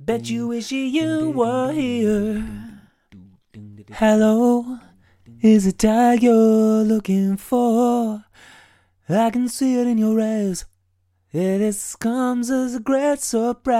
Bet you wish you were here. Hello, is it Tadhg you're looking for? I can see it in your eyes. Yeah, this comes as a great surprise.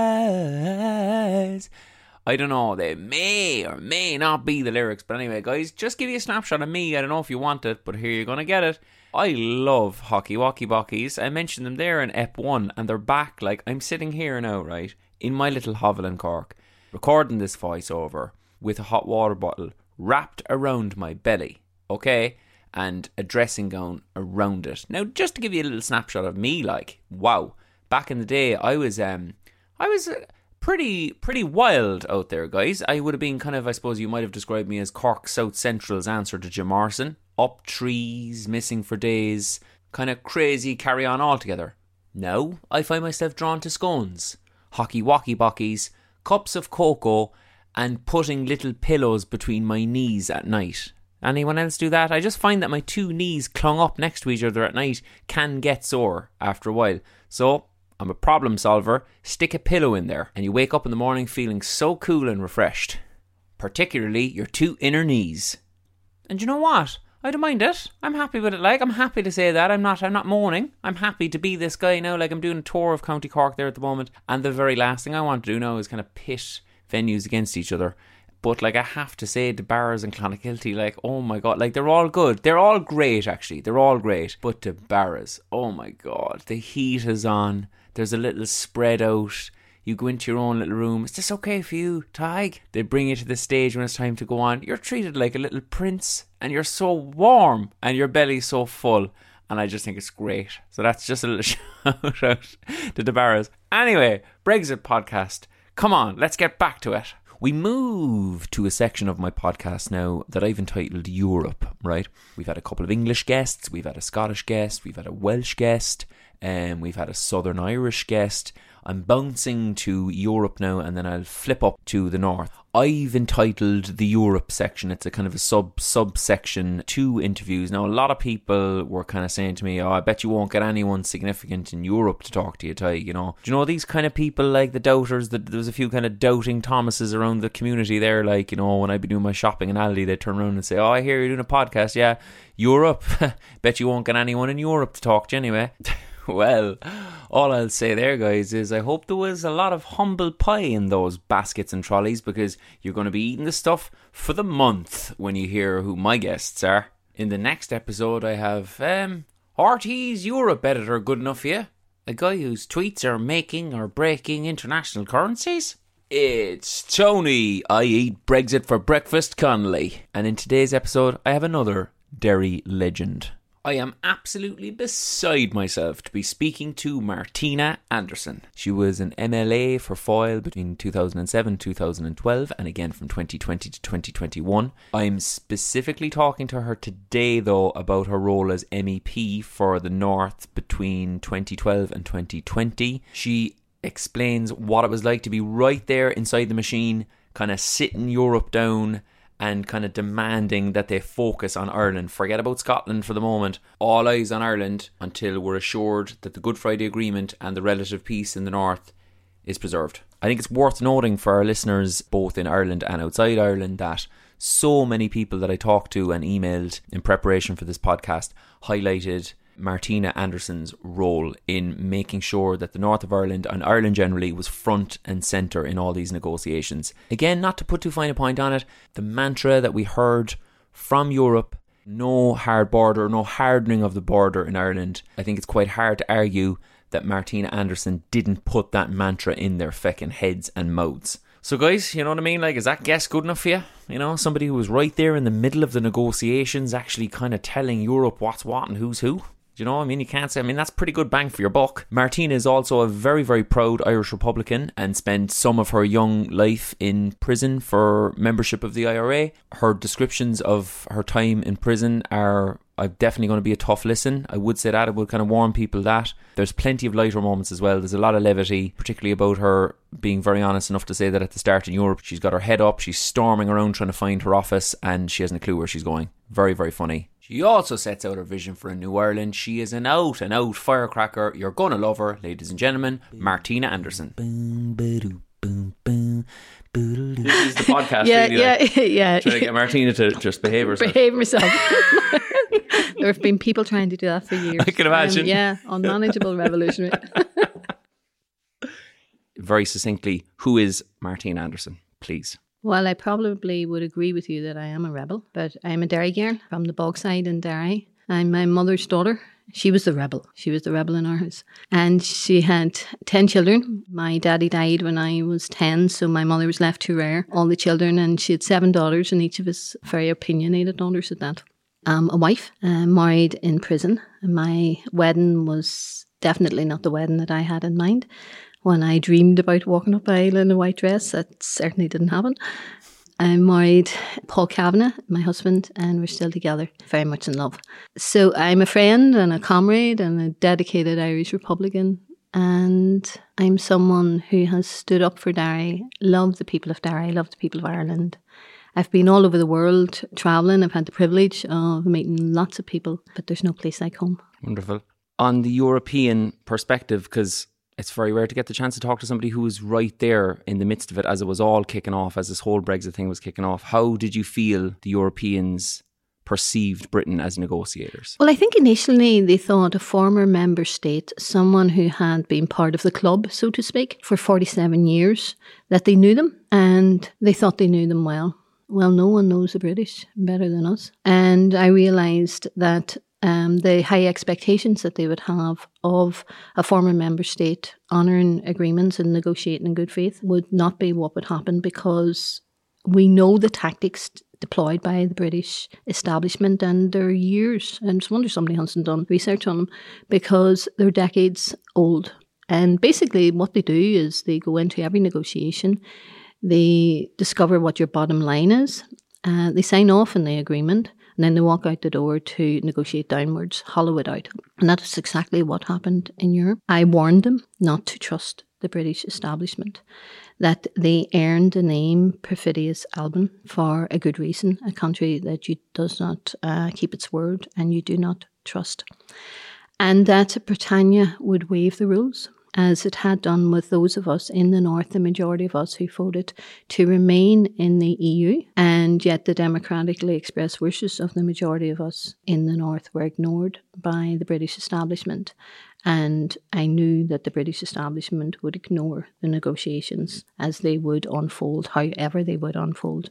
I don't know, they may or may not be the lyrics, but anyway, guys, just give you a snapshot of me. I don't know if you want it, but here you're gonna get it. I love Hockey Walkie Bockies. I mentioned them there in Ep 1, and they're back. Like, I'm sitting here now, right, in my little hovel in Cork, recording this voiceover with a hot water bottle wrapped around my belly, okay? And a dressing gown around it. Now, just to give you a little snapshot of me, like, wow. Back in the day, I was, um, I was. Uh, pretty pretty wild out there, guys. I would have been kind of, I suppose, you might have described me as Cork South Central's answer to Jim Morrison. Up trees, missing for days, kind of crazy carry on altogether. Now I find myself drawn to scones, hockey walkie bockies, cups of cocoa, and putting little pillows between my knees at night. Anyone else do that? I just find that my two knees clung up next to each other at night can get sore after a while. So I'm a problem solver, stick a pillow in there, and you wake up in the morning feeling so cool and refreshed. Particularly your two inner knees. And you know what? I don't mind it. I'm happy with it. Like I'm happy to say that. I'm not. I'm not mourning. I'm happy to be this guy now. Like I'm doing a tour of County Cork there at the moment, and the very last thing I want to do now is kind of pit venues against each other. But like I have to say, bars in Clonakilty, like oh my god, like they're all good. They're all great actually. They're all great. But the bars, oh my god, the heat is on. There's a little spread out. You go into your own little room. Is this okay for you, Tadhg? They bring you to the stage when it's time to go on. You're treated like a little prince, and you're so warm, and your belly's so full. And I just think it's great. So that's just a little shout out to the Barras. Anyway, Brexit podcast. Come on, let's get back to it. We move to a section of my podcast now that I've entitled Europe, right? We've had a couple of English guests, we've had a Scottish guest, we've had a Welsh guest, and um, we've had a Southern Irish guest. I'm bouncing to Europe now and then I'll flip up to the north. I've entitled the Europe section. It's a kind of a sub subsection to interviews. Now, a lot of people were kind of saying to me, "Oh, I bet you won't get anyone significant in Europe to talk to you, Ty." You know, do you know these kind of people like the doubters? That there's a few kind of doubting Thomases around the community there. Like, you know, when I'd be doing my shopping in Aldi, they'd turn around and say, "Oh, I hear you're doing a podcast. Yeah, Europe. bet you won't get anyone in Europe to talk to you anyway." well, all I'll say there, guys, is I hope there was a lot of humble pie in those baskets and trolleys because you're going to be eating the stuff for the month when you hear who my guests are. In the next episode, I have um, RTÉ's Europe editor good enough for you? A guy whose tweets are making or breaking international currencies? It's Tony. I eat Brexit for breakfast, Connolly. And in today's episode, I have another Derry legend. I am absolutely beside myself to be speaking to Martina Anderson. She was an MLA for Foyle between 2007 2012 and again from 2020 to 2021. I'm specifically talking to her today though about her role as MEP for the North between 2012 and 2020. She explains what it was like to be right there inside the machine, kind of sitting Europe down and kind of demanding that they focus on Ireland. Forget about Scotland for the moment. All eyes on Ireland until we're assured that the Good Friday Agreement and the relative peace in the north is preserved. I think it's worth noting for our listeners, both in Ireland and outside Ireland, that so many people that I talked to and emailed in preparation for this podcast highlighted Martina Anderson's role in making sure that the north of Ireland and Ireland generally was front and centre in all these negotiations. Again, not to put too fine a point on it, the mantra that we heard from Europe no hard border, no hardening of the border in Ireland. I think it's quite hard to argue that Martina Anderson didn't put that mantra in their feckin' heads and mouths. So, guys, you know what I mean? Like, is that guess good enough for you? You know, somebody who was right there in the middle of the negotiations, actually kind of telling Europe what's what and who's who? Do you know? I mean, you can't say. I mean, that's pretty good bang for your buck. Martina is also a very, very proud Irish Republican and spent some of her young life in prison for membership of the IRA. Her descriptions of her time in prison are I'm definitely going to be a tough listen. I would say that. I would kind of warn people that. There's plenty of lighter moments as well. There's a lot of levity, particularly about her being very honest enough to say that at the start in Europe, she's got her head up, she's storming around trying to find her office, and she hasn't a clue where she's going. Very, very funny. She also sets out her vision for a new Ireland. She is an out and out firecracker. You're going to love her, ladies and gentlemen. Martina Anderson. This is the podcast. Yeah, really, yeah, like, yeah. Trying to get Martina to just behave herself. Behave myself. there have been people trying to do that for years. I can imagine. Um, yeah, unmanageable revolutionary. Very succinctly, who is Martina Anderson, please? Well, I probably would agree with you that I am a rebel, but I'm a Derry girl from the Bogside in Derry. I'm my mother's daughter. She was the rebel. She was the rebel in our house. And she had 10 children. My daddy died when I was 10, so my mother was left to rear all the children. And she had seven daughters, and each of us very opinionated daughters at that. Um, a wife, uh, married in prison. My wedding was definitely not the wedding that I had in mind. When I dreamed about walking up the aisle in a white dress, that certainly didn't happen. I married Paul Kavanagh, my husband, and we're still together, very much in love. So I'm a friend and a comrade and a dedicated Irish Republican. And I'm someone who has stood up for Derry, loved the people of Derry, loved the people of Ireland. I've been all over the world travelling. I've had the privilege of meeting lots of people, but there's no place like home. Wonderful. On the European perspective, because it's very rare to get the chance to talk to somebody who was right there in the midst of it as it was all kicking off, as this whole Brexit thing was kicking off. How did you feel the Europeans perceived Britain as negotiators? Well, I think initially they thought a former member state, someone who had been part of the club, so to speak, for 47 years, that they knew them and they thought they knew them well. Well, no one knows the British better than us. And I realised that um, the high expectations that they would have of a former member state honouring agreements and negotiating in good faith would not be what would happen because we know the tactics deployed by the British establishment and they're years. And it's wonder somebody hasn't done research on them because they're decades old. And basically, what they do is they go into every negotiation, they discover what your bottom line is, uh, they sign off on the agreement, and then they walk out the door to negotiate downwards, hollow it out. And that is exactly what happened in Europe. I warned them not to trust the British establishment, that they earned the name Perfidious Albion for a good reason, a country that you does not uh, keep its word and you do not trust. And that Britannia would waive the rules as it had done with those of us in the north, the majority of us who voted to remain in the EU, and yet the democratically expressed wishes of the majority of us in the north were ignored by the British establishment. And I knew that the British establishment would ignore the negotiations as they would unfold, however they would unfold.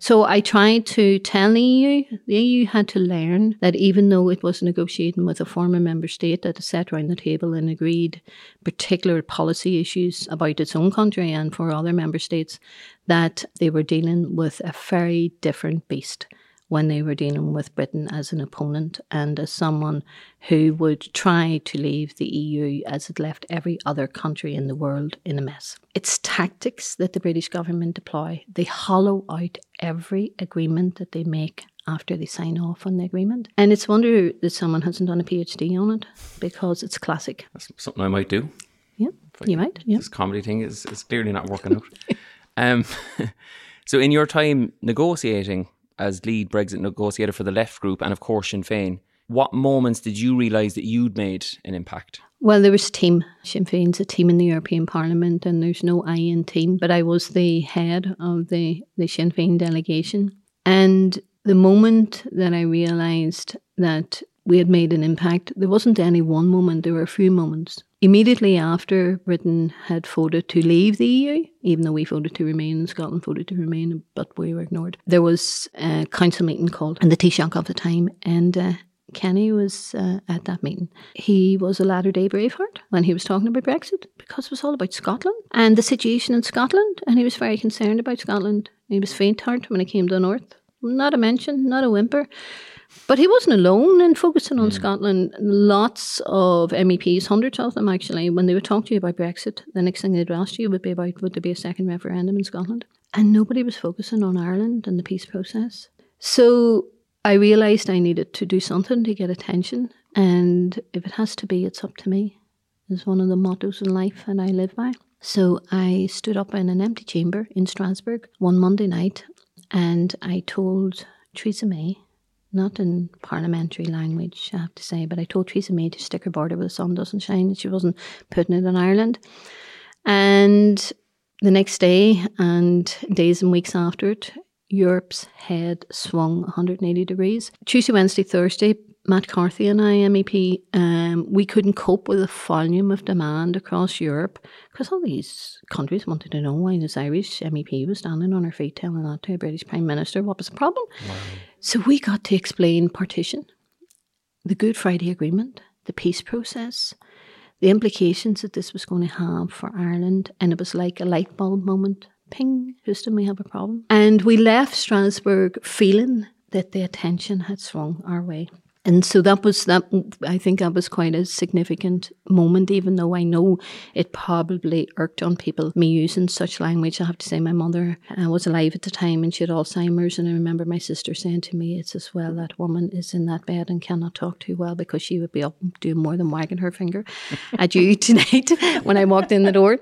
So I tried to tell the EU, the EU had to learn that even though it was negotiating with a former member state that sat around the table and agreed particular policy issues about its own country and for other member states, that they were dealing with a very different beast when they were dealing with Britain as an opponent and as someone who would try to leave the EU as it left every other country in the world in a mess. It's tactics that the British government deploy. They hollow out every agreement that they make after they sign off on the agreement. And it's wonder that someone hasn't done a PhD on it because it's classic. That's something I might do. Yeah, you might. Yeah. This comedy thing is, is clearly not working out. um, so, in your time negotiating as lead Brexit negotiator for the left group and, of course, Sinn Féin, what moments did you realise that you'd made an impact? Well, there was a team. Sinn Féin's a team in the European Parliament, and there's no I in team, but I was the head of the, the Sinn Féin delegation. And the moment that I realised that we had made an impact, there wasn't any one moment, there were a few moments. Immediately after Britain had voted to leave the EU, even though we voted to remain, Scotland voted to remain, but we were ignored, there was a council meeting called, and the Taoiseach of the time, and uh, Kenny was uh, at that meeting. He was a latter day Braveheart when he was talking about Brexit because it was all about Scotland and the situation in Scotland, and he was very concerned about Scotland. He was faint heart when it came to the North. Not a mention, not a whimper. But he wasn't alone in focusing on mm. Scotland. Lots of MEPs, hundreds of them actually, when they would talk to you about Brexit, the next thing they'd ask you would be about would there be a second referendum in Scotland? And nobody was focusing on Ireland and the peace process. So I realised I needed to do something to get attention, and if it has to be, it's up to me, is one of the mottos in life that I live by. So I stood up in an empty chamber in Strasbourg one Monday night and I told Theresa May, not in parliamentary language, I have to say, but I told Theresa May to stick her border where the sun doesn't shine, she wasn't putting it in Ireland. And the next day, and days and weeks after it, Europe's head swung 180 degrees. Tuesday, Wednesday, Thursday, Matt Carthy and I, MEP, um, we couldn't cope with the volume of demand across Europe because all these countries wanted to know why this Irish MEP was standing on her feet telling that to a British Prime Minister what was the problem. Wow. So we got to explain partition, the Good Friday Agreement, the peace process, the implications that this was going to have for Ireland, and it was like a light bulb moment. Ping, Houston, we have a problem. And we left Strasbourg feeling that the attention had swung our way and so that was that i think that was quite a significant moment even though i know it probably irked on people me using such language. I have to say my mother uh, was alive at the time and she had alzheimer's. And i remember my sister saying to me it's as well that woman is in that bed and cannot talk too well because she would be up doing more than wagging her finger at you tonight when i walked in the door.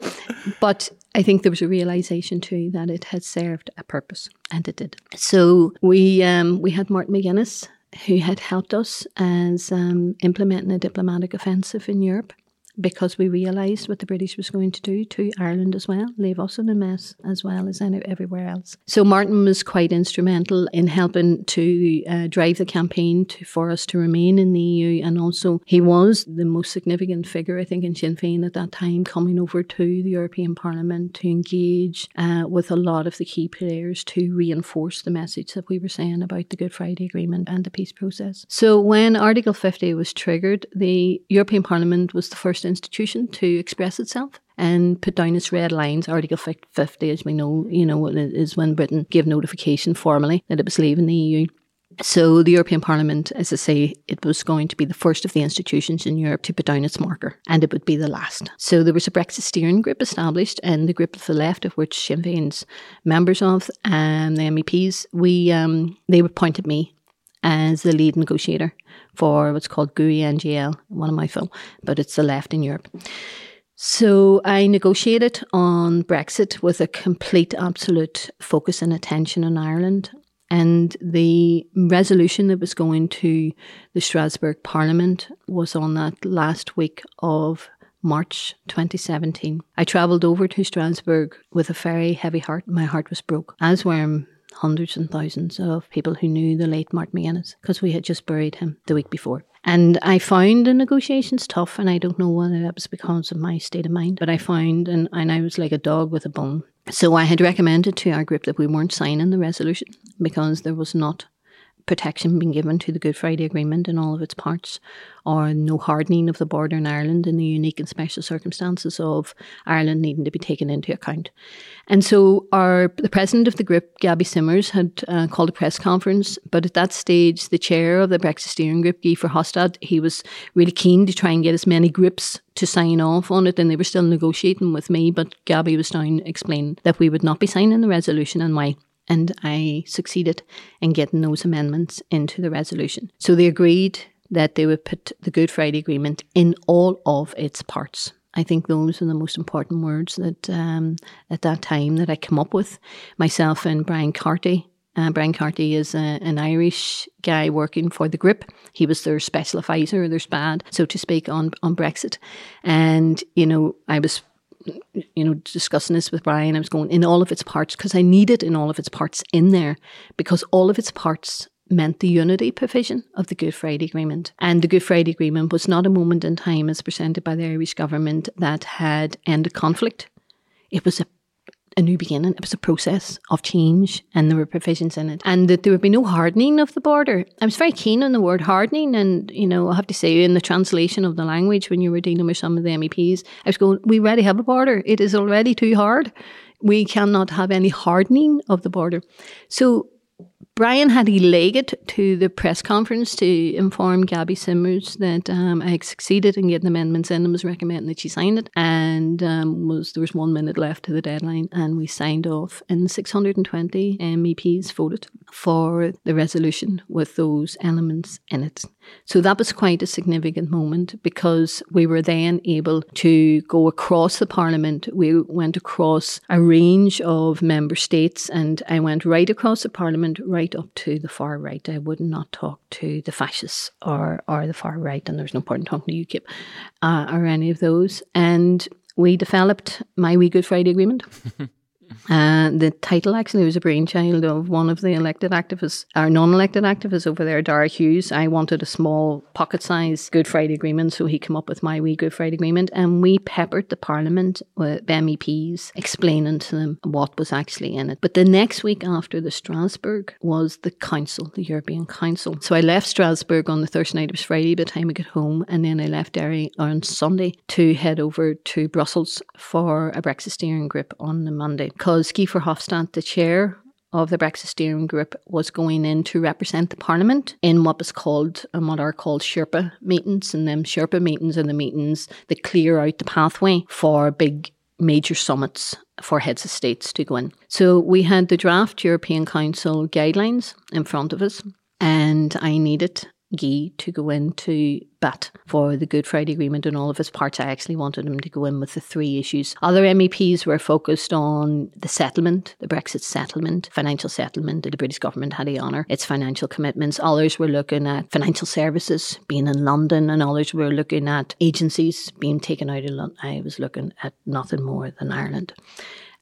But I think there was a realization too that it had served a purpose, and it did. So we um, we had Martin McGuinness who had helped us as um, implementing a diplomatic offensive in Europe because we realised what the British was going to do to Ireland as well, leave us in a mess as well as any, everywhere else. So Martin was quite instrumental in helping to uh, drive the campaign to, for us to remain in the EU, and also he was the most significant figure, I think, in Sinn Féin at that time, coming over to the European Parliament to engage uh, with a lot of the key players to reinforce the message that we were saying about the Good Friday Agreement and the peace process. So when Article 50 was triggered, the European Parliament was the first institution to express itself and put down its red lines. Article 50, as we know, you know, is when Britain gave notification formally that it was leaving the EU. So the European Parliament, as I say, it was going to be the first of the institutions in Europe to put down its marker, and it would be the last. So there was a Brexit steering group established, and the group of the left, of which Sinn Féin's members of, and um, the MEPs, we um, they appointed me as the lead negotiator for what's called GUE NGL, one of my film, but it's the left in Europe. So I negotiated on Brexit with a complete, absolute focus and attention on Ireland. And the resolution that was going to the Strasbourg Parliament was on that last week of March 2017. I travelled over to Strasbourg with a very heavy heart. My heart was broke, as were hundreds and thousands of people who knew the late Martin McGuinness because we had just buried him the week before. And I found the negotiations tough, and I don't know whether that was because of my state of mind, but I found, and, and I was like a dog with a bone. So I had recommended to our group that we weren't signing the resolution because there was not protection being given to the Good Friday Agreement in all of its parts, or no hardening of the border in Ireland in the unique and special circumstances of Ireland needing to be taken into account. And so, our the president of the group, Gabi Zimmer, had uh, called a press conference. But at that stage, the chair of the Brexit steering group, Guy Verhofstadt, he was really keen to try and get as many groups to sign off on it, and they were still negotiating with me. But Gabi was down explaining that we would not be signing the resolution and why and I succeeded in getting those amendments into the resolution. So they agreed that they would put the Good Friday Agreement in all of its parts. I think those are the most important words that um, at that time that I came up with. Myself and Brian Carty. Uh, Brian Carty is a, an Irish guy working for the group. He was their special advisor, their SPAD, so to speak, on, on Brexit. And, you know, I was you know, discussing this with Brian, I was going in all of its parts because I needed in all of its parts in there because all of its parts meant the unity provision of the Good Friday Agreement. And the Good Friday Agreement was not a moment in time as presented by the Irish government that had ended conflict. It was a a new beginning. It was a process of change, and there were provisions in it, and that there would be no hardening of the border. I was very keen on the word hardening, and you know, I have to say, in the translation of the language, when you were dealing with some of the MEPs, I was going, "We already have a border. It is already too hard. We cannot have any hardening of the border." So Brian had elated to the press conference to inform Gabi Zimmer that um, I had succeeded in getting amendments in and was recommending that she sign it. And um, was there was one minute left to the deadline, and we signed off. And 620 MEPs voted for the resolution with those elements in it. So that was quite a significant moment because we were then able to go across the parliament. We went across a range of member states, and I went right across the parliament, right up to the far right. I would not talk to the fascists or, or the far right, and there's no point in talking to UKIP uh, or any of those. And we developed my wee Good Friday Agreement. Uh, the title actually was a brainchild of one of the elected activists, our non elected activists over there, Dara Hughes. I wanted a small pocket sized Good Friday Agreement, so he came up with my wee Good Friday Agreement. And we peppered the Parliament with MEPs, explaining to them what was actually in it. But the next week after the Strasbourg was the Council, the European Council. So I left Strasbourg on the Thursday night, it was Friday by the time I got home, and then I left Derry on Sunday to head over to Brussels for a Brexit steering group on the Monday because Guy Verhofstadt, the chair of the Brexit steering group, was going in to represent the Parliament in what was called and what are called Sherpa meetings. And them Sherpa meetings are the meetings that clear out the pathway for big major summits for heads of states to go in. So we had the draft European Council guidelines in front of us, and I needed Guy to go into bat for the Good Friday Agreement and all of its parts. I actually wanted him to go in with the three issues. Other MEPs were focused on the settlement, the Brexit settlement, financial settlement that the British government had to honour its financial commitments. Others were looking at financial services being in London, and others were looking at agencies being taken out of London. I was looking at nothing more than Ireland.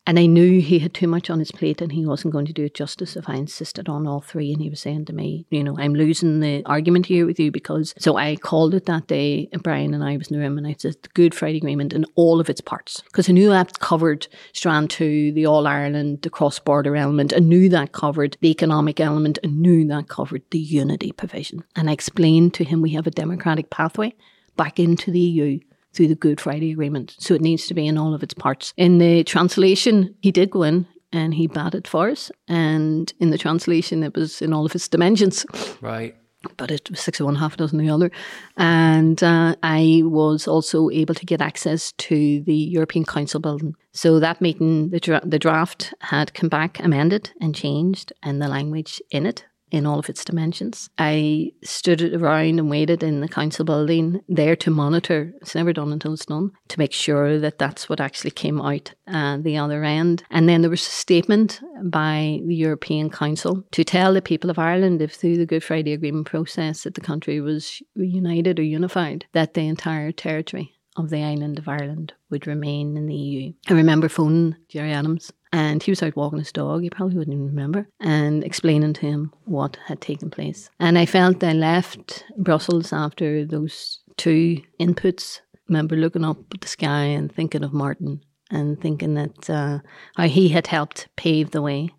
And I knew he had too much on his plate and he wasn't going to do it justice if I insisted on all three. And he was saying to me, you know, I'm losing the argument here with you because. So I called it that day, and Brian and I was in the room, and I said, the Good Friday Agreement in all of its parts. Because I knew that covered Strand 2, the All Ireland, the cross border element. I knew that covered the economic element. I knew that covered the unity provision. And I explained to him we have a democratic pathway back into the EU through the Good Friday Agreement. So it needs to be in all of its parts. In the translation, he did go in and he batted for us. And in the translation, it was in all of its dimensions. Right. But it was six of one, half a dozen the other. And uh, I was also able to get access to the European Council building. So that meeting, the, dra- the draft had come back amended and changed, and the language in it in all of its dimensions. I stood around and waited in the council building there to monitor. It's never done until it's done to make sure that that's what actually came out uh, the other end. And then there was a statement by the European Council to tell the people of Ireland, if through the Good Friday Agreement process that the country was reunited or unified, that the entire territory of the island of Ireland would remain in the EU. I remember phoning Gerry Adams and he was out walking his dog, he probably wouldn't even remember, and explaining to him what had taken place. And I felt I left Brussels after those two inputs. I remember looking up at the sky and thinking of Martin and thinking that uh, how he had helped pave the way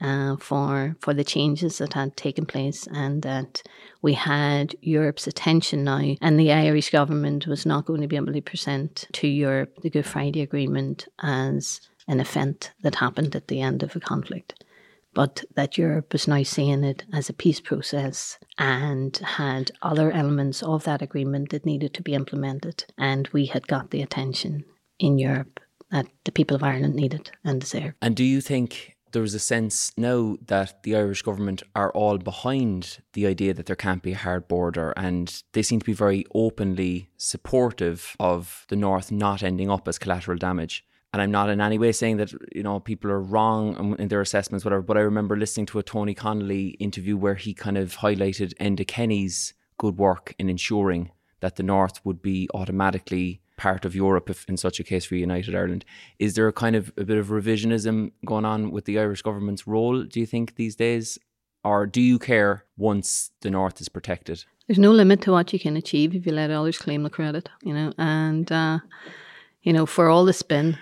uh, for for the changes that had taken place, and that we had Europe's attention now, and the Irish government was not going to be able to present to Europe the Good Friday Agreement as an event that happened at the end of a conflict, but that Europe was now seeing it as a peace process and had other elements of that agreement that needed to be implemented. And we had got the attention in Europe that the people of Ireland needed and deserved. And do you think there's a sense now that the Irish government are all behind the idea that there can't be a hard border and they seem to be very openly supportive of the North not ending up as collateral damage? And I'm not in any way saying that you know people are wrong in their assessments, whatever. But I remember listening to a Tony Connolly interview where he kind of highlighted Enda Kenny's good work in ensuring that the North would be automatically part of Europe if in such a case for United Ireland. Is there a kind of a bit of revisionism going on with the Irish government's role, do you think, these days? Or do you care once the North is protected? There's no limit to what you can achieve if you let others claim the credit, you know, and, uh, you know, for all the spin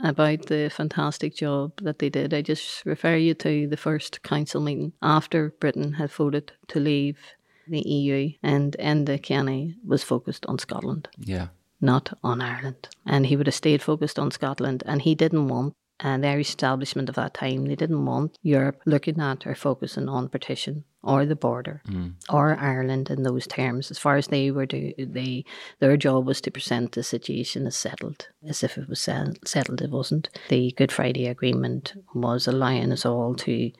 about the fantastic job that they did. I just refer you to the first council meeting after Britain had voted to leave the EU, and Enda Kenny was focused on Scotland. Yeah. Not on Ireland. And he would have stayed focused on Scotland, and he didn't want And the Irish establishment of that time, they didn't want Europe looking at or focusing on partition or the border Mm. or Ireland in those terms. As far as they were, do, they their job was to present the situation as settled, as if it was settled. It wasn't. The Good Friday Agreement was allowing us all to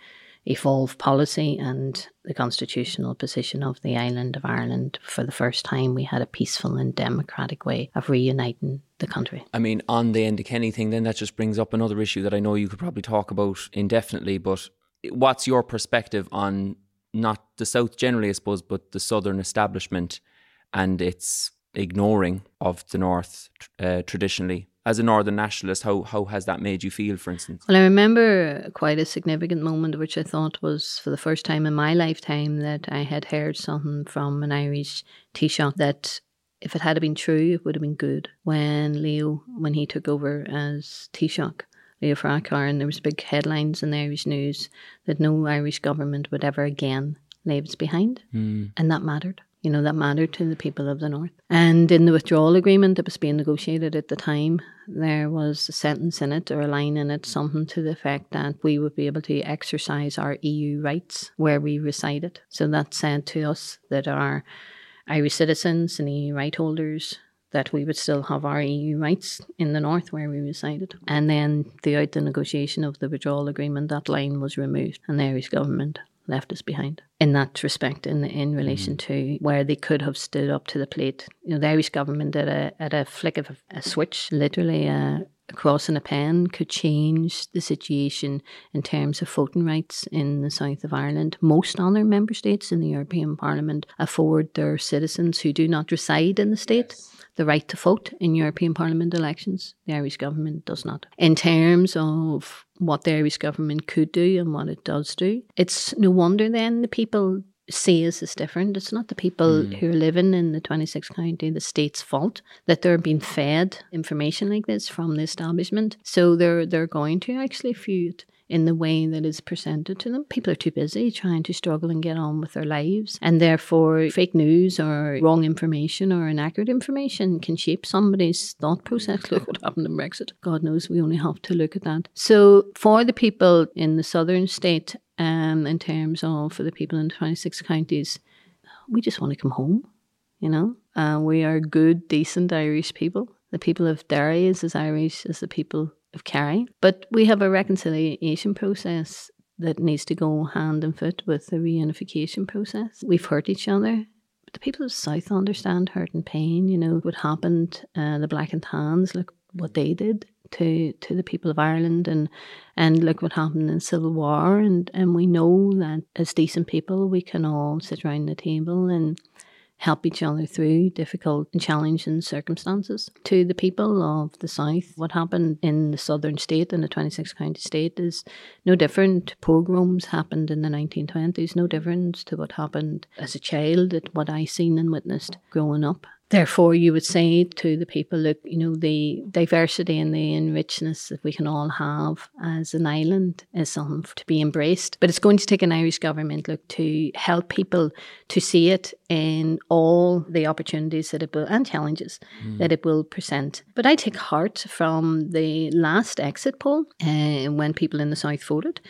evolve policy and the constitutional position of the island of Ireland. For the first time, we had a peaceful and democratic way of reuniting the country. I mean, on the Enda Kenny thing, then that just brings up another issue that I know you could probably talk about indefinitely. But what's your perspective on not the South generally, I suppose, but the Southern establishment and its ignoring of the North uh, traditionally? As a Northern nationalist, how, how has that made you feel, for instance? Well, I remember quite a significant moment, which I thought was for the first time in my lifetime that I had heard something from an Irish Taoiseach that if it had been true, it would have been good. When Leo, when he took over as Taoiseach, Leo Varadkar, and there was big headlines in the Irish news that no Irish government would ever again leave us behind, Mm. and that mattered. You know, that mattered to the people of the North. And in the withdrawal agreement that was being negotiated at the time, there was a sentence in it or a line in it, something to the effect that we would be able to exercise our EU rights where we resided. So that said to us that our Irish citizens and EU right holders that we would still have our EU rights in the north where we resided. And then throughout the negotiation of the withdrawal agreement, that line was removed and the Irish government left us behind. In that respect, in in relation mm-hmm. to where they could have stood up to the plate, you know, the Irish government at a at a flick of a, a switch, literally uh, a, a crossing a pen, could change the situation in terms of voting rights in the south of Ireland. Most other member states in the European Parliament afford their citizens who do not reside in the state the right to vote in European Parliament elections. The Irish government does not. In terms of what the Irish government could do and what it does do, it's no wonder then the people see us as different. It's not the people mm. who are living in the 26th county, the state's fault that they're being fed information like this from the establishment. So they're they're going to actually it in the way that is presented to them. People are too busy trying to struggle and get on with their lives. And therefore, fake news or wrong information or inaccurate information can shape somebody's thought process. Look what happened in Brexit. God knows we only have to look at that. So, for the people in the southern state, um, in terms of for the people in 26 counties, we just want to come home. You know, uh, we are good, decent Irish people. The people of Derry is as Irish as the people of Kerry. But we have a reconciliation process that needs to go hand and foot with the reunification process. We've hurt each other. But the people of South understand hurt and pain. You know, what happened, uh, the Black and Tans, look what they did to to the people of Ireland and and look what happened in Civil War and and we know that as decent people we can all sit around the table and help each other through difficult and challenging circumstances. To the people of the South, what happened in the southern state, in the 26 county state, is no different. Pogroms happened in the 1920s, no different to what happened as a child, at what I seen and witnessed growing up. Therefore, you would say to the people, look, you know, the diversity and the enrichedness that we can all have as an island is something to be embraced. But it's going to take an Irish government, look, to help people to see it in all the opportunities that it will and challenges that it will present. But I take heart from the last exit poll uh, when people in the South voted.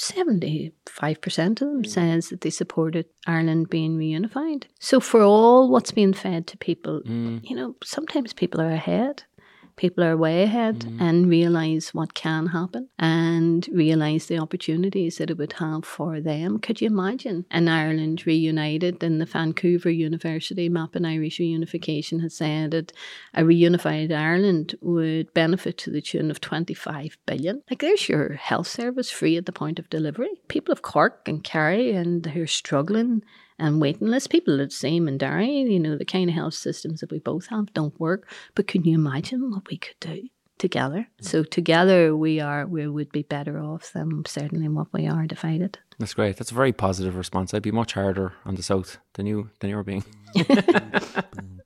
75% of them hmm. says that they supported Ireland being reunified. So for all what's being fed to people, hmm. you know, sometimes people are ahead. People are way ahead mm. and realize what can happen and realize the opportunities that it would have for them. Could you imagine an Ireland reunited? And the Vancouver University Map and Irish Reunification has said that a reunified Ireland would benefit to the tune of 25 billion. Like there's your health service free at the point of delivery. People of Cork and Kerry and who are struggling and waiting lists. People are the same in Derry. You know, the kind of health systems that we both have don't work. But can you imagine what we could do together? Mm. So together we are we would be better off than certainly what we are divided. That's great. That's a very positive response. I'd be much harder on the South than you than you're being. Mm.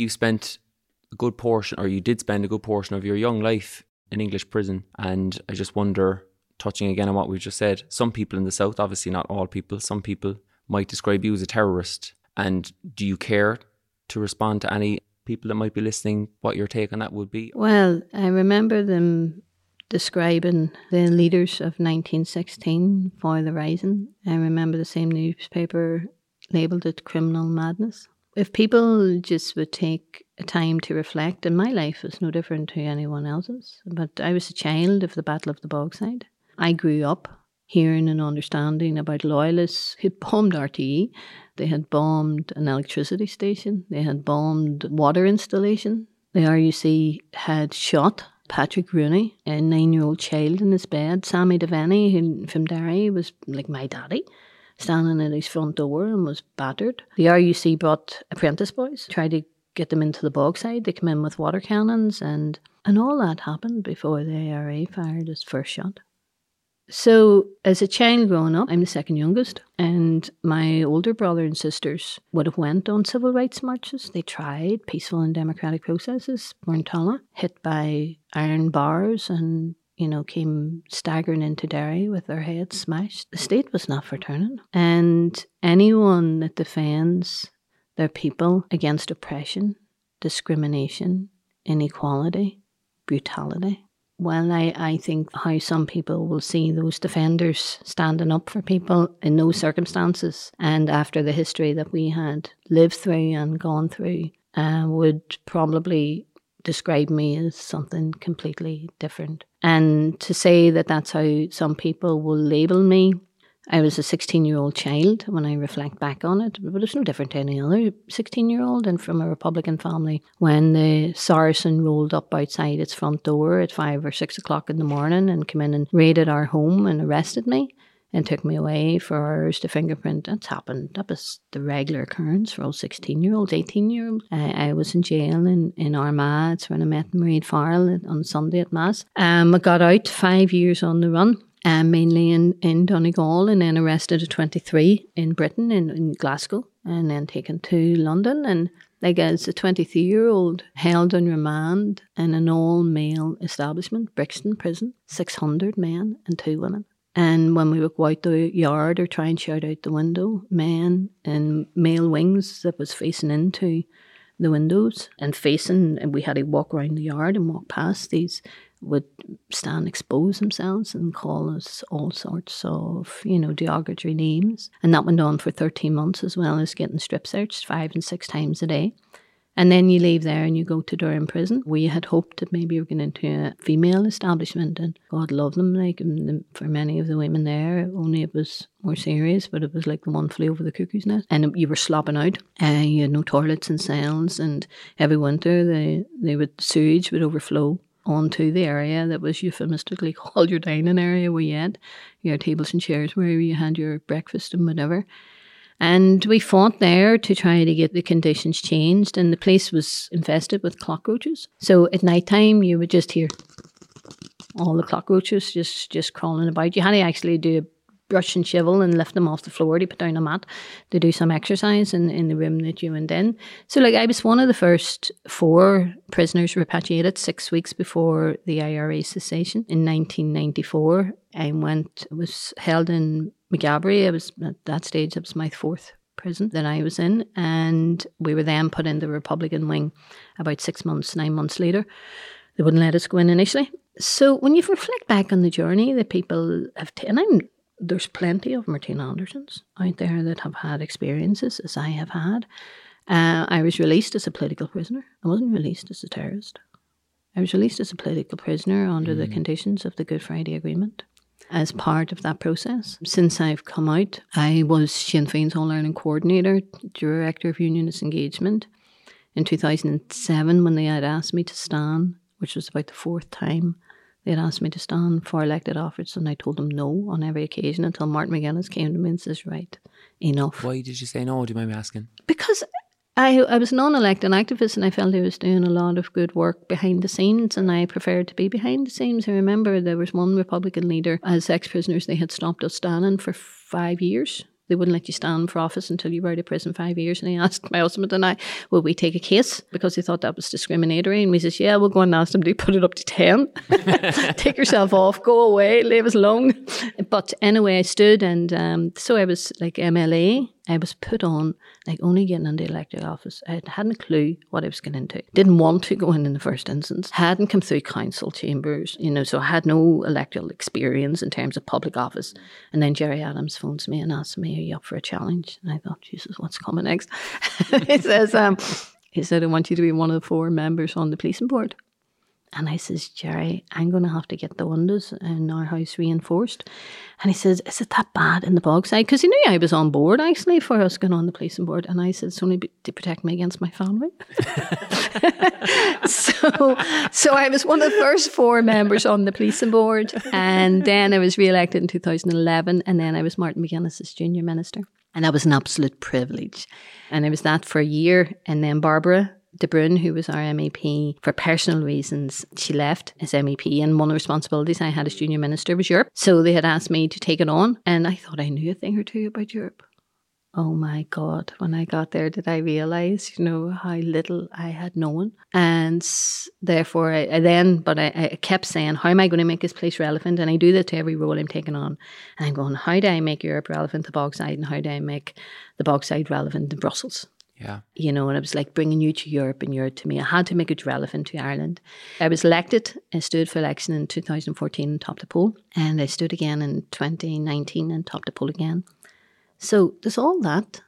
You spent a good portion, or you did spend a good portion of your young life in English prison, and I just wonder touching again on what we've just said, some people in the South, obviously not all people, some people might describe you as a terrorist. And do you care to respond to any people that might be listening what your take on that would be? Well, I remember them describing the leaders of 1916 for the Rising. I remember the same newspaper labelled it criminal madness. If people just would take a time to reflect, and my life was no different to anyone else's, but I was a child of the Battle of the Bogside. I grew up hearing and understanding about loyalists who bombed RTE. They had bombed an electricity station. They had bombed water installation. The RUC had shot Patrick Rooney, a nine-year-old child in his bed. Sammy Devenny, who from Derry, was like my daddy, standing at his front door and was battered. The RUC brought apprentice boys, tried to get them into the bogside. They come in with water cannons, and and all that happened before the IRA fired its first shot. So, as a child growing up, I'm the second youngest, and my older brother and sisters would have went on civil rights marches. They tried peaceful and democratic processes. Burntollet, hit by iron bars, and you know, came staggering into Derry with their heads smashed. The state was not for turning, and anyone that defends their people against oppression, discrimination, inequality, brutality well, I, I think how some people will see those defenders standing up for people in those circumstances and after the history that we had lived through and gone through uh, would probably describe me as something completely different. And to say that that's how some people will label me I was a 16 year old child when I reflect back on it, but it's no different to any other 16 year old and from a Republican family. When the Saracen rolled up outside its front door at five or six o'clock in the morning and came in and raided our home and arrested me and took me away for hours to fingerprint. That's happened. That was the regular occurrence for all 16 year olds, 18 year olds. I, I, was in jail in, in Armagh. It's when I met Marie Farrell on Sunday at Mass. Um, I got out five years on the run um, mainly in, in Donegal, and then arrested at 23 in Britain, in, in Glasgow, and then taken to London. And like as a 23 year old held on remand in an all male establishment, Brixton Prison, 600 men and two women. And when we would go out the yard or try and shout out the window, men in male wings that was facing into the windows and facing, and we had to walk around the yard and walk past these would stand expose themselves and call us all sorts of, you know, derogatory names. And that went on for 13 months as well as getting strip searched five and six times a day. And then you leave there and you go to Durham Prison. We had hoped that maybe you were going into a female establishment, and God love them. Like for many of the women there, only it was more serious, but it was like the one flew over the cuckoo's nest, and you were slopping out. Uh, you had no toilets and cells, and every winter the they would sewage would overflow onto the area that was euphemistically called your dining area where you had your tables and chairs where you had your breakfast and whatever. And we fought there to try to get the conditions changed, and the place was infested with cockroaches. So at night time, you would just hear all the cockroaches just just crawling about. You had to actually do brush and shovel and lift them off the floor to put down a mat to do some exercise in, in the room that you went in. So, like, I was one of the first four prisoners repatriated six weeks before the IRA cessation in 1994. I went, was held in Maghaberry. I was at that stage, it was my fourth prison that I was in, and we were then put in the Republican wing about six months, nine months later. They wouldn't let us go in initially. So when you reflect back on the journey that people have taken, I'm there's plenty of Martina Andersons out there that have had experiences as I have had. Uh, I was released as a political prisoner. I wasn't released as a terrorist. I was released as a political prisoner under mm. the conditions of the Good Friday Agreement. As part of that process, since I've come out, I was Sinn Féin's All Ireland coordinator, director of unionist engagement. In 2007, when they had asked me to stand, which was about the fourth time they had asked me to stand for elected office, and I told them no on every occasion until Martin McGuinness came to me and says, Right, enough. Why did you say no? Do you mind me asking? Because I, I was non elected activist and I felt I was doing a lot of good work behind the scenes and I preferred to be behind the scenes. I remember there was one Republican leader, as ex prisoners, they had stopped us standing for five years They wouldn't let you stand for office until you were out of prison five years. And he asked my husband and I, will we take a case? Because he thought that was discriminatory. And we says, yeah, we'll go and ask them to put it up to 10. take yourself off, go away, leave us alone. But anyway, I stood and um, so I was like MLA. I was put on like only getting into elected office. I hadn't a clue what I was getting into. Didn't want to go in in the first instance. Hadn't come through council chambers, you know, so I had no electoral experience in terms of public office. And then Gerry Adams phones me and asks me, "Are you up for a challenge?" And I thought, Jesus, what's coming next? he says, um, he said, "I want you to be one of the four members on the policing board." And I says, Gerry, I'm going to have to get the windows in our house reinforced. And he says, Is it that bad in the Bogside? Because he knew I was on board actually for us going on the policing board. And I said, It's only to protect me against my family. so, so I was one of the first four members on the policing board. And then I was re elected in 2011. And then I was Martin McGuinness's junior minister. And that was an absolute privilege. And I was that for a year. And then Barbara De Brún, who was our MEP, for personal reasons, she left as MEP. And one of the responsibilities I had as junior minister was Europe. So they had asked me to take it on. And I thought I knew a thing or two about Europe. Oh my God, when I got there, did I realize, you know, how little I had known? And therefore, I, I then, but I, I kept saying, how am I going to make this place relevant? And I do that to every role I'm taking on. And I'm going, how do I make Europe relevant to Bogside? And how do I make the Bogside relevant to Brussels? Yeah. you know, and it was like bringing you to Europe and Europe to me. I had to make it relevant to Ireland. I was elected, I stood for election in 2014 and topped the poll, and I stood again in 2019 and topped the poll again. So does all that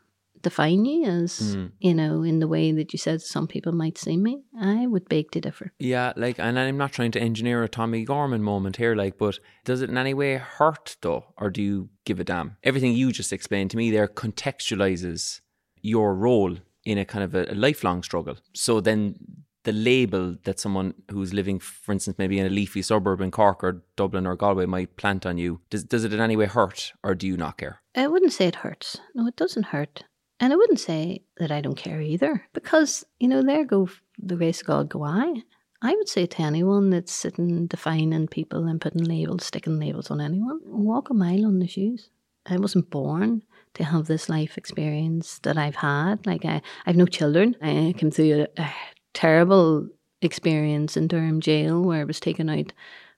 define you as, hmm. you know, in the way that you said some people might see me? I would beg to differ. Yeah, like, and I'm not trying to engineer a Tommy Gorman moment here, like, but does it in any way hurt though, or do you give a damn? Everything you just explained to me there contextualizes your role in a kind of a, a lifelong struggle. So then the label that someone who's living, for instance, maybe in a leafy suburb in Cork or Dublin or Galway might plant on you, does, does it in any way hurt, or do you not care? I wouldn't say it hurts. No, it doesn't hurt. And I wouldn't say that I don't care either, because, you know, there go the grace of God go I. I would say to anyone that's sitting defining people and putting labels, sticking labels on anyone, walk a mile on the shoes. I wasn't born to have this life experience that I've had. Like I, I've no children. I came through a, a terrible experience in Durham jail where I was taken out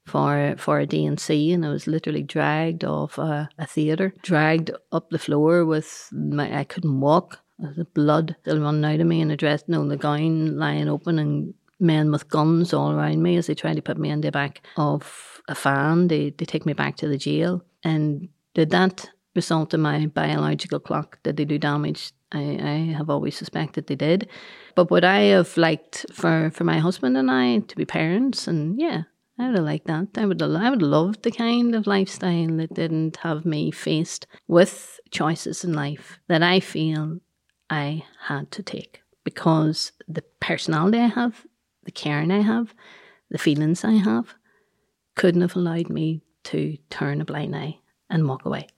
for for a D&C and I was literally dragged off a, a theatre, dragged up the floor with my I couldn't walk. The blood still running out of me and the dress, no, the gown lying open and men with guns all around me as they tried to put me in the back of a fan. They they take me back to the jail. And did that result in my biological clock? Did they do damage? I, I have always suspected they did. But would I have liked for, for my husband and I to be parents? And yeah, I would have liked that. I would have, I would have loved the kind of lifestyle that didn't have me faced with choices in life that I feel I had to take because the personality I have, the caring I have, the feelings I have, couldn't have allowed me to turn a blind eye and walk away.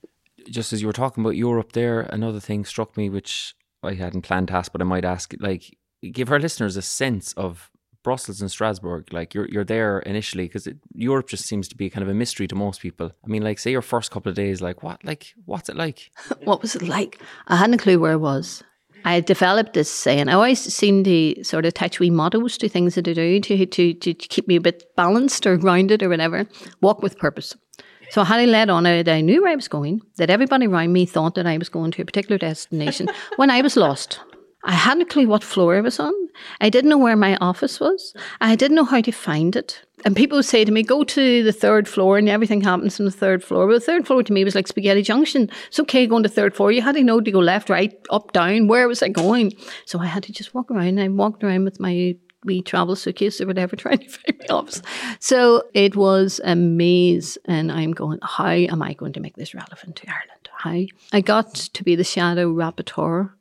Just as you were talking about Europe there, another thing struck me which I hadn't planned to ask, but I might ask, like, give our listeners a sense of Brussels and Strasbourg. Like, you're you're there initially because Europe just seems to be kind of a mystery to most people. I mean, like, say your first couple of days, like, what, like, what's it like? What was it like? I hadn't a clue where I was. I had developed this saying. I always seem to sort of attach wee mottos to things that I do to, to, to keep me a bit balanced or grounded or whatever. Walk with purpose. So I had it led on that I knew where I was going, that everybody around me thought that I was going to a particular destination when I was lost. I hadn't a clue what floor I was on. I didn't know where my office was. I didn't know how to find it. And people would say to me, go to the third floor and everything happens on the third floor. But the third floor to me was like Spaghetti Junction. It's okay going to third floor. You had to know to go left, right, up, down. Where was I going? So I had to just walk around. I walked around with my wee travel suitcase or whatever, trying to find my office. So it was a maze. And I'm going, how am I going to make this relevant to Ireland? How? I got to be the shadow rapporteur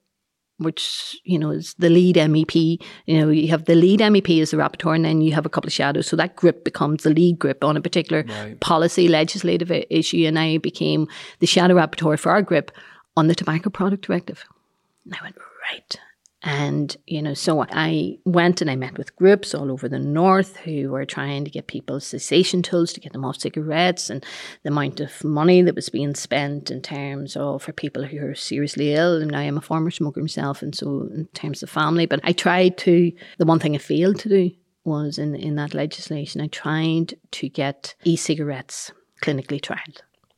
which you know is the lead MEP. You know, you have the lead MEP as the rapporteur, and then you have a couple of shadows. So that grip becomes the lead grip on a particular policy, legislative issue. And I became the shadow rapporteur for our grip on the tobacco product directive. And I went right. And, you know, so I went and I met with groups all over the north who were trying to get people cessation tools to get them off cigarettes and the amount of money that was being spent in terms of for people who are seriously ill. And I am a former smoker myself, and so in terms of family. But I tried to, the one thing I failed to do was in, in that legislation, I tried to get e cigarettes clinically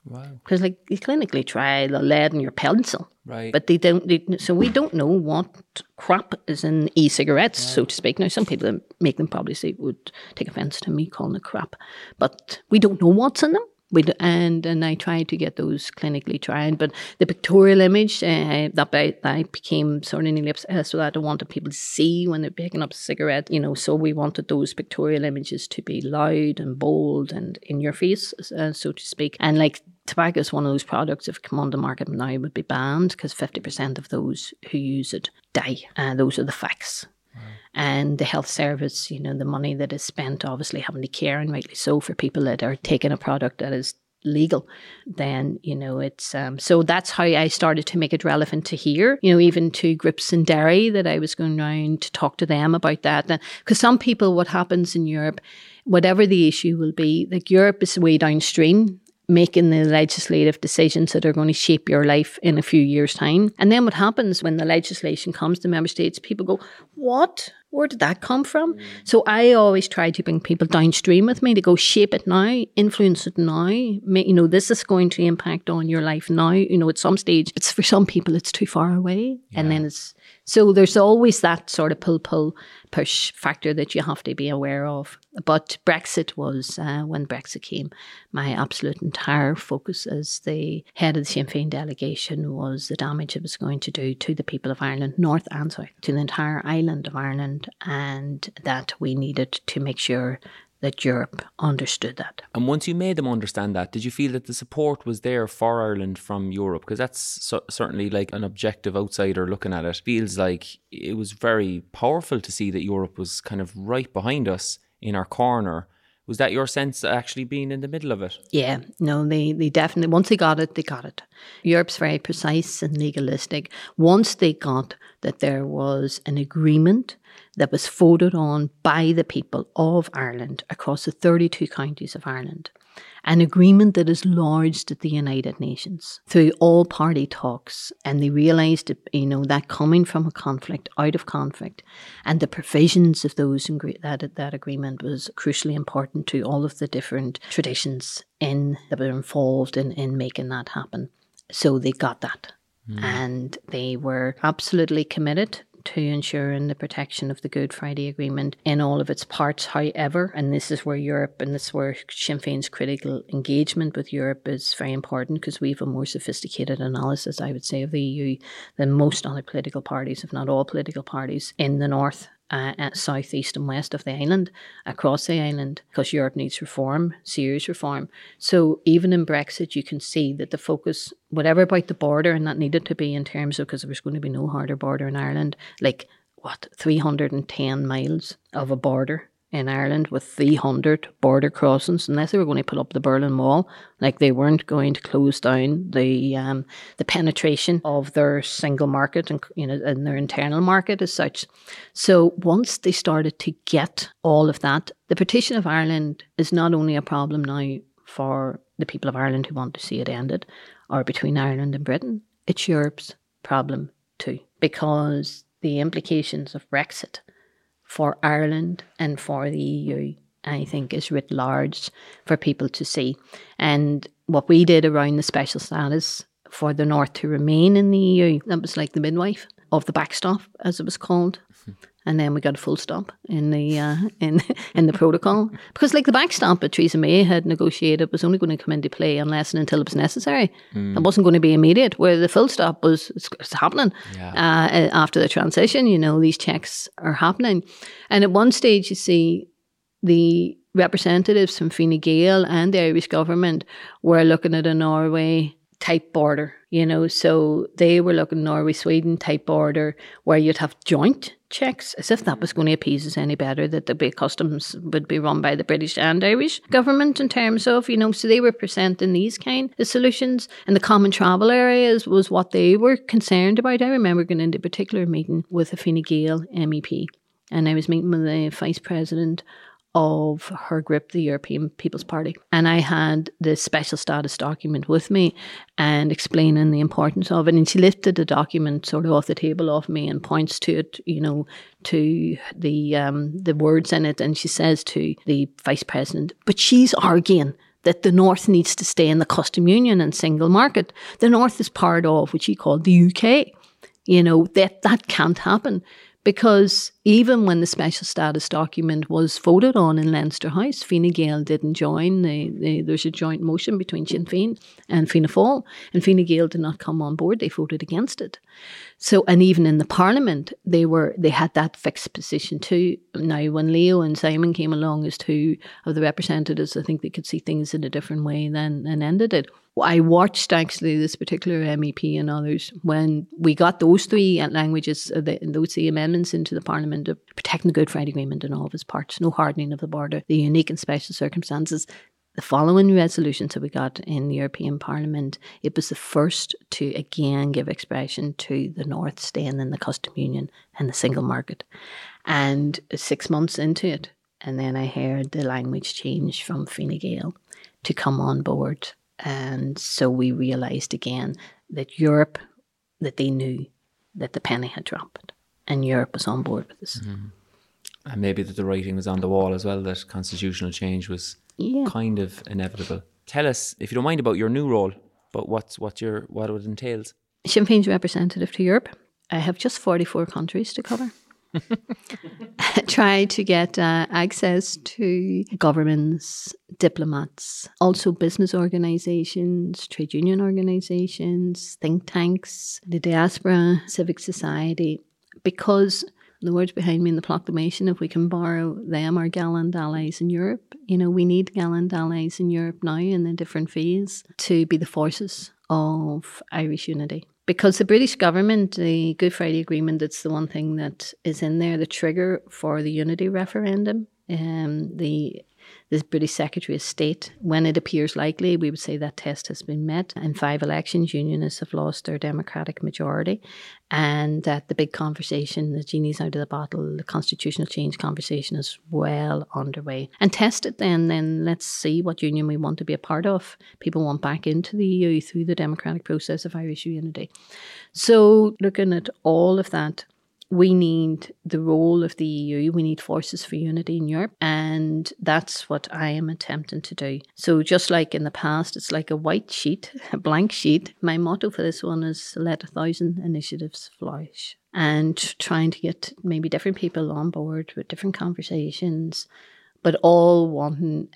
tried. Wow. Because, like, you clinically try the lead in your pencil, Right. but they don't. They, so we don't know what crap is in e-cigarettes, so to speak. Now, some people that make them probably say would take offence to me calling it crap, but we don't know what's in them. We and and I tried to get those clinically tried, but the pictorial image uh, that I, I became sort of nearly obsessed with that. I wanted people to see when they're picking up a cigarette, you know. So we wanted those pictorial images to be loud and bold and in your face, uh, so to speak. And like tobacco is one of those products if it come on the market now would be banned because 50% of those who use it die. And those are the facts. And the health service, you know, the money that is spent obviously having to care and rightly so for people that are taking a product that is legal then you know it's um so that's how i started to make it relevant to here you know even to grips in derry that i was going around to talk to them about that. Because some people what happens in europe whatever the issue will be like europe is way downstream making the legislative decisions that are going to shape your life in a few years' time. And then what happens when the legislation comes to member states, people go, What? Where did that come from? So I always try to bring people downstream with me to go shape it now, influence it now. Make, you know, this is going to impact on your life now. You know, at some stage, it's for some people, it's too far away. And then it's, so there's always that sort of pull pull push factor that you have to be aware of. But Brexit was, uh, when Brexit came, my absolute entire focus as the head of the Sinn Féin delegation was the damage it was going to do to the people of Ireland, North and South, to the entire island of Ireland, and that we needed to make sure that Europe understood that. And once you made them understand that, did you feel that the support was there for Ireland from Europe? Because that's so, certainly like an objective outsider looking at it. Feels like it was very powerful to see that Europe was kind of right behind us in our corner. Was that your sense uh, actually being in the middle of it? Yeah, no, they, they definitely, once they got it, they got it. Europe's very precise and legalistic. Once they got that there was an agreement that was voted on by the people of Ireland across the 32 counties of Ireland, an agreement that is lodged at the United Nations through all party talks. And they realised, that, you know, that coming from a conflict, out of conflict, and the provisions of those that, that agreement was crucially important to all of the different traditions in that were involved in, in making that happen. So they got that. Hmm. And they were absolutely committed to ensuring the protection of the Good Friday Agreement in all of its parts. However, and this is where Europe and this is where Sinn Féin's critical engagement with Europe is very important because we have a more sophisticated analysis, I would say, of the EU than most other political parties, if not all political parties in the north. Uh, uh, south, east, and west of the island, across the island, because Europe needs reform, serious reform. So even in Brexit, you can see that the focus, whatever about the border, and that needed to be in terms of because there was going to be no harder border in Ireland, like what 310 miles of a border in Ireland with 300 border crossings, unless they were going to put up the Berlin Wall, like they weren't going to close down the um, the penetration of their single market and you know and their internal market as such. So once they started to get all of that, the partition of Ireland is not only a problem now for the people of Ireland who want to see it ended, or between Ireland and Britain, it's Europe's problem too, because the implications of Brexit for Ireland and for the EU, I think, is writ large for people to see. And what we did around the special status for the North to remain in the EU, that was like the midwife of the backstop, as it was called. Hmm. And then we got a full stop in the uh, in in the protocol because, like the backstop that Theresa May had negotiated, was only going to come into play unless and until it was necessary. It wasn't going to be immediate. Where the full stop was it's, it's happening Yeah. uh, after the transition. You know, these checks are happening, and at one stage, you see the representatives from Fine Gael and the Irish government were looking at a Norway type border, you know. So they were looking Norway, Sweden type border where you'd have joint checks, as if that mm-hmm. was going to appease us any better, that the big customs would be run by the British and Irish government in terms of, you know, so they were presenting these kind of solutions. And the common travel areas was what they were concerned about. I remember going into a particular meeting with a Fine Gael MEP and I was meeting with the vice president of her group, the European People's Party. And I had the special status document with me and explaining the importance of it. And she lifted the document sort of off the table off me and points to it, you know, to the um, the words in it. And she says to the vice president, but she's arguing that the North needs to stay in the custom union and single market. The North is part of what she called the UK. You know, that that can't happen because even when the special status document was voted on in Leinster House, Fine Gael didn't join. The, the, there's a joint motion between Sinn Féin and Fianna Fáil, and Fine Gael did not come on board. They voted against it. So, and even in the Parliament, they were they had that fixed position too. Now, when Leo and Simon came along as two of the representatives, I think they could see things in a different way than and ended it. I watched actually this particular MEP and others when we got those three languages, uh, the, those three amendments into the Parliament of protecting the Good Friday Agreement in all of its parts, no hardening of the border, the unique and special circumstances. The following resolutions that we got in the European Parliament, it was the first to again give expression to the North staying in the custom union and the single market. And six months into it, and then I heard the language change from Fine Gael to come on board and so we realized again that Europe, that they knew that the penny had dropped and Europe was on board with this. Mm-hmm. And maybe that the writing was on the wall as well, that constitutional change was yeah. kind of inevitable. Tell us, if you don't mind, about your new role, but what's what your what it entails. Sinn Féin's representative to Europe. I have just 44 countries to cover. try to get uh, access to governments, diplomats, also business organizations, trade union organizations, think tanks, the diaspora, civic society, because the words behind me in the proclamation, if we can borrow them, are gallant allies in Europe. You know, we need gallant allies in Europe now in the different phase to be the forces of Irish unity because the British government, the Good Friday Agreement, that's the one thing that is in there, the trigger for the unity referendum. Um, the the British Secretary of State, when it appears likely, we would say that test has been met. In five elections, Unionists have lost their democratic majority, and that the big conversation, the genie's out of the bottle, the constitutional change conversation is well underway. And test it then, then let's see what union we want to be a part of. People want back into the EU through the democratic process of Irish unity. So, looking at all of that, we need the role of the EU, we need forces for unity in Europe, and that's what I am attempting to do. So, just like in the past, it's like a white sheet, a blank sheet. My motto for this one is let a thousand initiatives flourish. And trying to get maybe different people on board with different conversations, but all wanting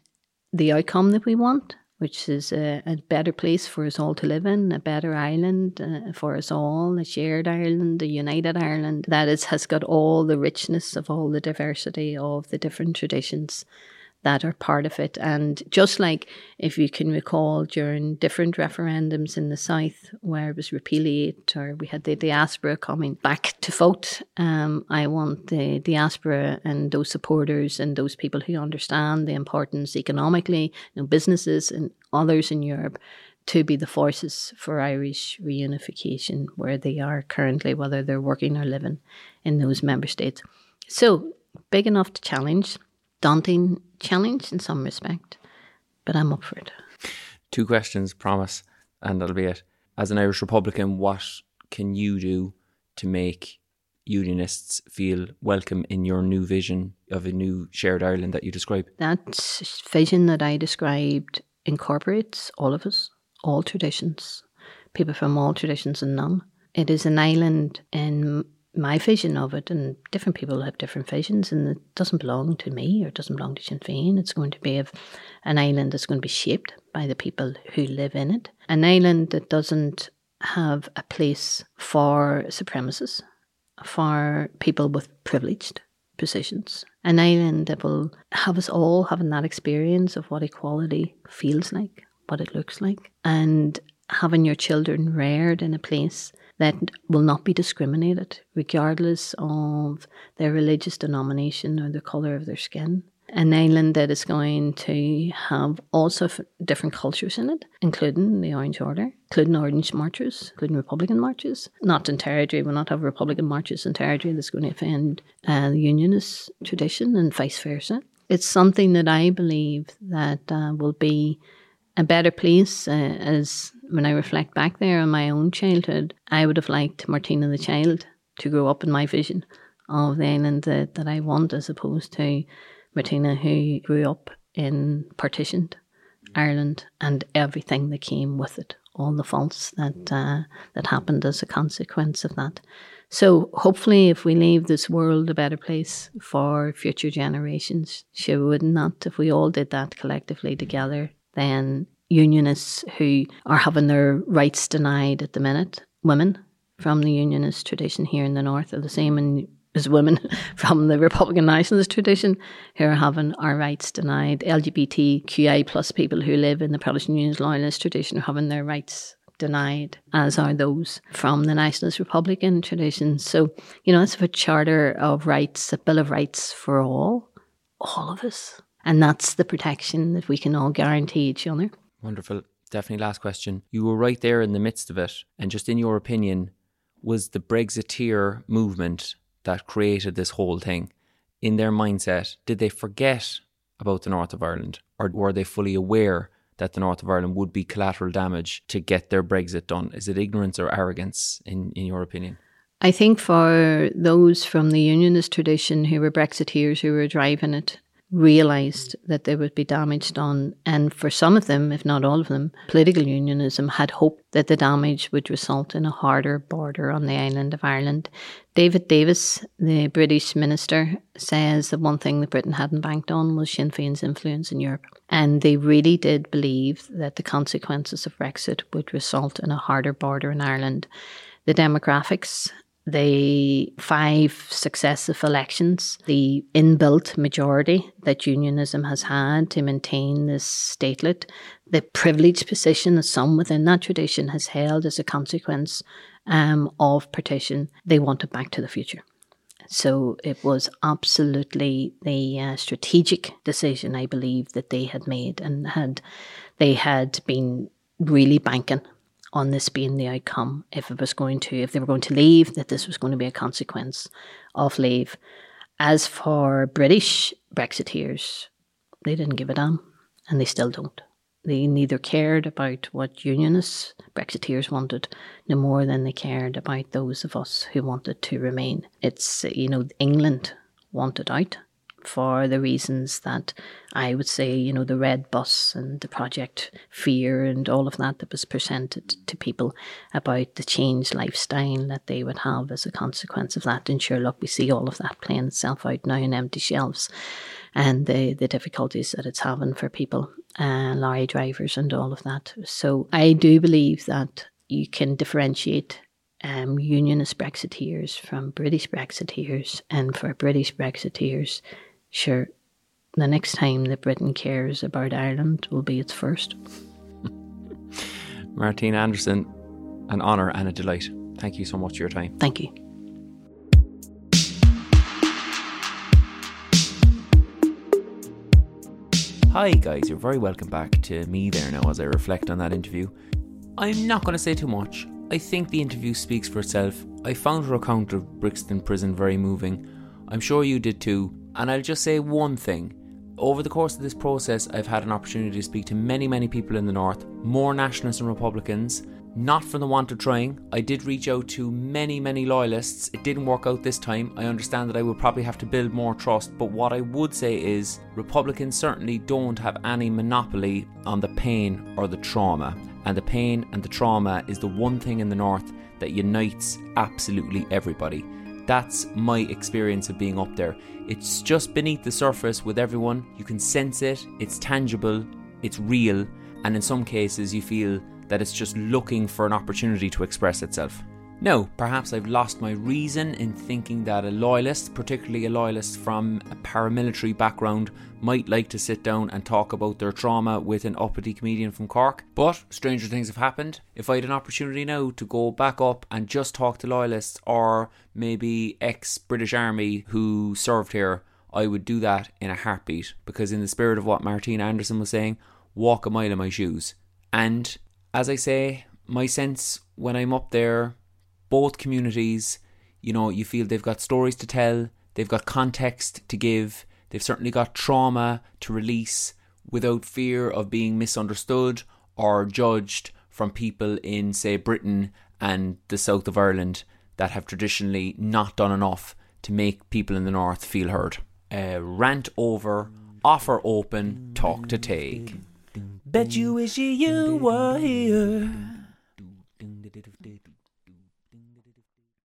the outcome that we want which is a, a, better place for us all to live in, a better Ireland uh, for us all, a shared Ireland, a united Ireland that is, has got all the richness of all the diversity of the different traditions that are part of it. And just like if you can recall during different referendums in the South where it was repealed or we had the diaspora coming back to vote, um, I want the diaspora and those supporters and those people who understand the importance economically, you know, businesses and others in Europe to be the forces for Irish reunification where they are currently, whether they're working or living in those member states. So big enough to challenge daunting challenge in some respect, but I'm up for it. Two questions, promise, and that'll be it. As an Irish Republican, what can you do to make unionists feel welcome in your new vision of a new shared Ireland that you describe? That vision that I described incorporates all of us, all traditions, people from all traditions and none. It is an island in my vision of it, and different people have different visions, and it doesn't belong to me or it doesn't belong to Sinn Féin. It's going to be of an island that's going to be shaped by the people who live in it. An island that doesn't have a place for supremacists, for people with privileged positions. An island that will have us all having that experience of what equality feels like, what it looks like, and having your children reared in a place that will not be discriminated, regardless of their religious denomination or the colour of their skin. An island that is going to have also different cultures in it, including the Orange Order, including Orange marches, including Republican marches. Not in Territory, we'll not have Republican marches in Territory that's going to offend uh, the Unionist tradition and vice versa. It's something that I believe that uh, will be a better place uh, as when I reflect back there on my own childhood, I would have liked Martina the child to grow up in my vision of the island that, that I want, as opposed to Martina who grew up in partitioned Ireland and everything that came with it, all the faults that uh, that happened as a consequence of that. So hopefully, if we leave this world a better place for future generations, sure would not. If we all did that collectively together, then unionists who are having their rights denied at the minute, women from the unionist tradition here in the north are the same as women from the Republican nationalist tradition who are having our rights denied. LGBTQI plus people who live in the Protestant Unionist loyalist tradition are having their rights denied, as are those from the nationalist Republican tradition. So, you know, it's a charter of rights, a bill of rights for all, all of us. And that's the protection that we can all guarantee each other. Wonderful. Definitely last question. You were right there in the midst of it. And just in your opinion, was the Brexiteer movement that created this whole thing in their mindset, did they forget about the North of Ireland or were they fully aware that the North of Ireland would be collateral damage to get their Brexit done? Is it ignorance or arrogance, in, in your opinion? I think for those from the unionist tradition who were Brexiteers who were driving it, realised that there would be damage done. And for some of them, if not all of them, political unionism had hoped that the damage would result in a harder border on the island of Ireland. David Davis, the British minister, says that one thing that Britain hadn't banked on was Sinn Féin's influence in Europe. And they really did believe that the consequences of Brexit would result in a harder border in Ireland. The demographics the five successive elections, the inbuilt majority that unionism has had to maintain this statelet, the privileged position that some within that tradition has held as a consequence um, of partition, they wanted back to the future. So it was absolutely the uh, strategic decision, I believe, that they had made and had they had been really banking on this being the outcome if it was going to if they were going to leave that this was going to be a consequence of leave. As for british brexiteers they didn't give a damn and they still don't. They neither cared about what unionists brexiteers wanted no more than they cared about those of us who wanted to remain. It's you know england wanted out for the reasons that I would say, you know, the red bus and the project fear and all of that that was presented to people about the changed lifestyle that they would have as a consequence of that. And sure, look, we see all of that playing itself out now in empty shelves and the, the difficulties that it's having for people, uh, lorry drivers and all of that. So I do believe that you can differentiate um, unionist Brexiteers from British Brexiteers, and for British Brexiteers, Sure, the next time that Britain cares about Ireland will be its first. Martina Anderson, an honour and a delight. Thank you so much for your time. Thank you. Hi, guys, you're very welcome back to me there now as I reflect on that interview. I'm not going to say too much. I think the interview speaks for itself. I found her account of Brixton Prison very moving. I'm sure you did too, and I'll just say one thing. Over the course of this process, I've had an opportunity to speak to many, many people in the North, more nationalists and Republicans. Not from the want of trying. I did reach out to many, many loyalists. It didn't work out this time. I understand that I will probably have to build more trust, but what I would say is Republicans certainly don't have any monopoly on the pain or the trauma. And the pain and the trauma is the one thing in the North that unites absolutely everybody. That's my experience of being up there. It's just beneath the surface with everyone. You can sense it, it's tangible, it's real, and in some cases, you feel that it's just looking for an opportunity to express itself. Now, perhaps I've lost my reason in thinking that a loyalist, particularly a loyalist from a paramilitary background, might like to sit down and talk about their trauma with an uppity comedian from Cork. But stranger things have happened. If I had an opportunity now to go back up and just talk to loyalists or maybe ex British Army who served here, I would do that in a heartbeat because, in the spirit of what Martina Anderson was saying, walk a mile in my shoes. And as I say, my sense when I'm up there, both communities, you know, you feel they've got stories to tell, they've got context to give, they've certainly got trauma to release without fear of being misunderstood or judged from people in, say, Britain and the south of Ireland that have traditionally not done enough to make people in the north feel heard. Uh, rant over, offer open, talk to take. Bet you wish you were here.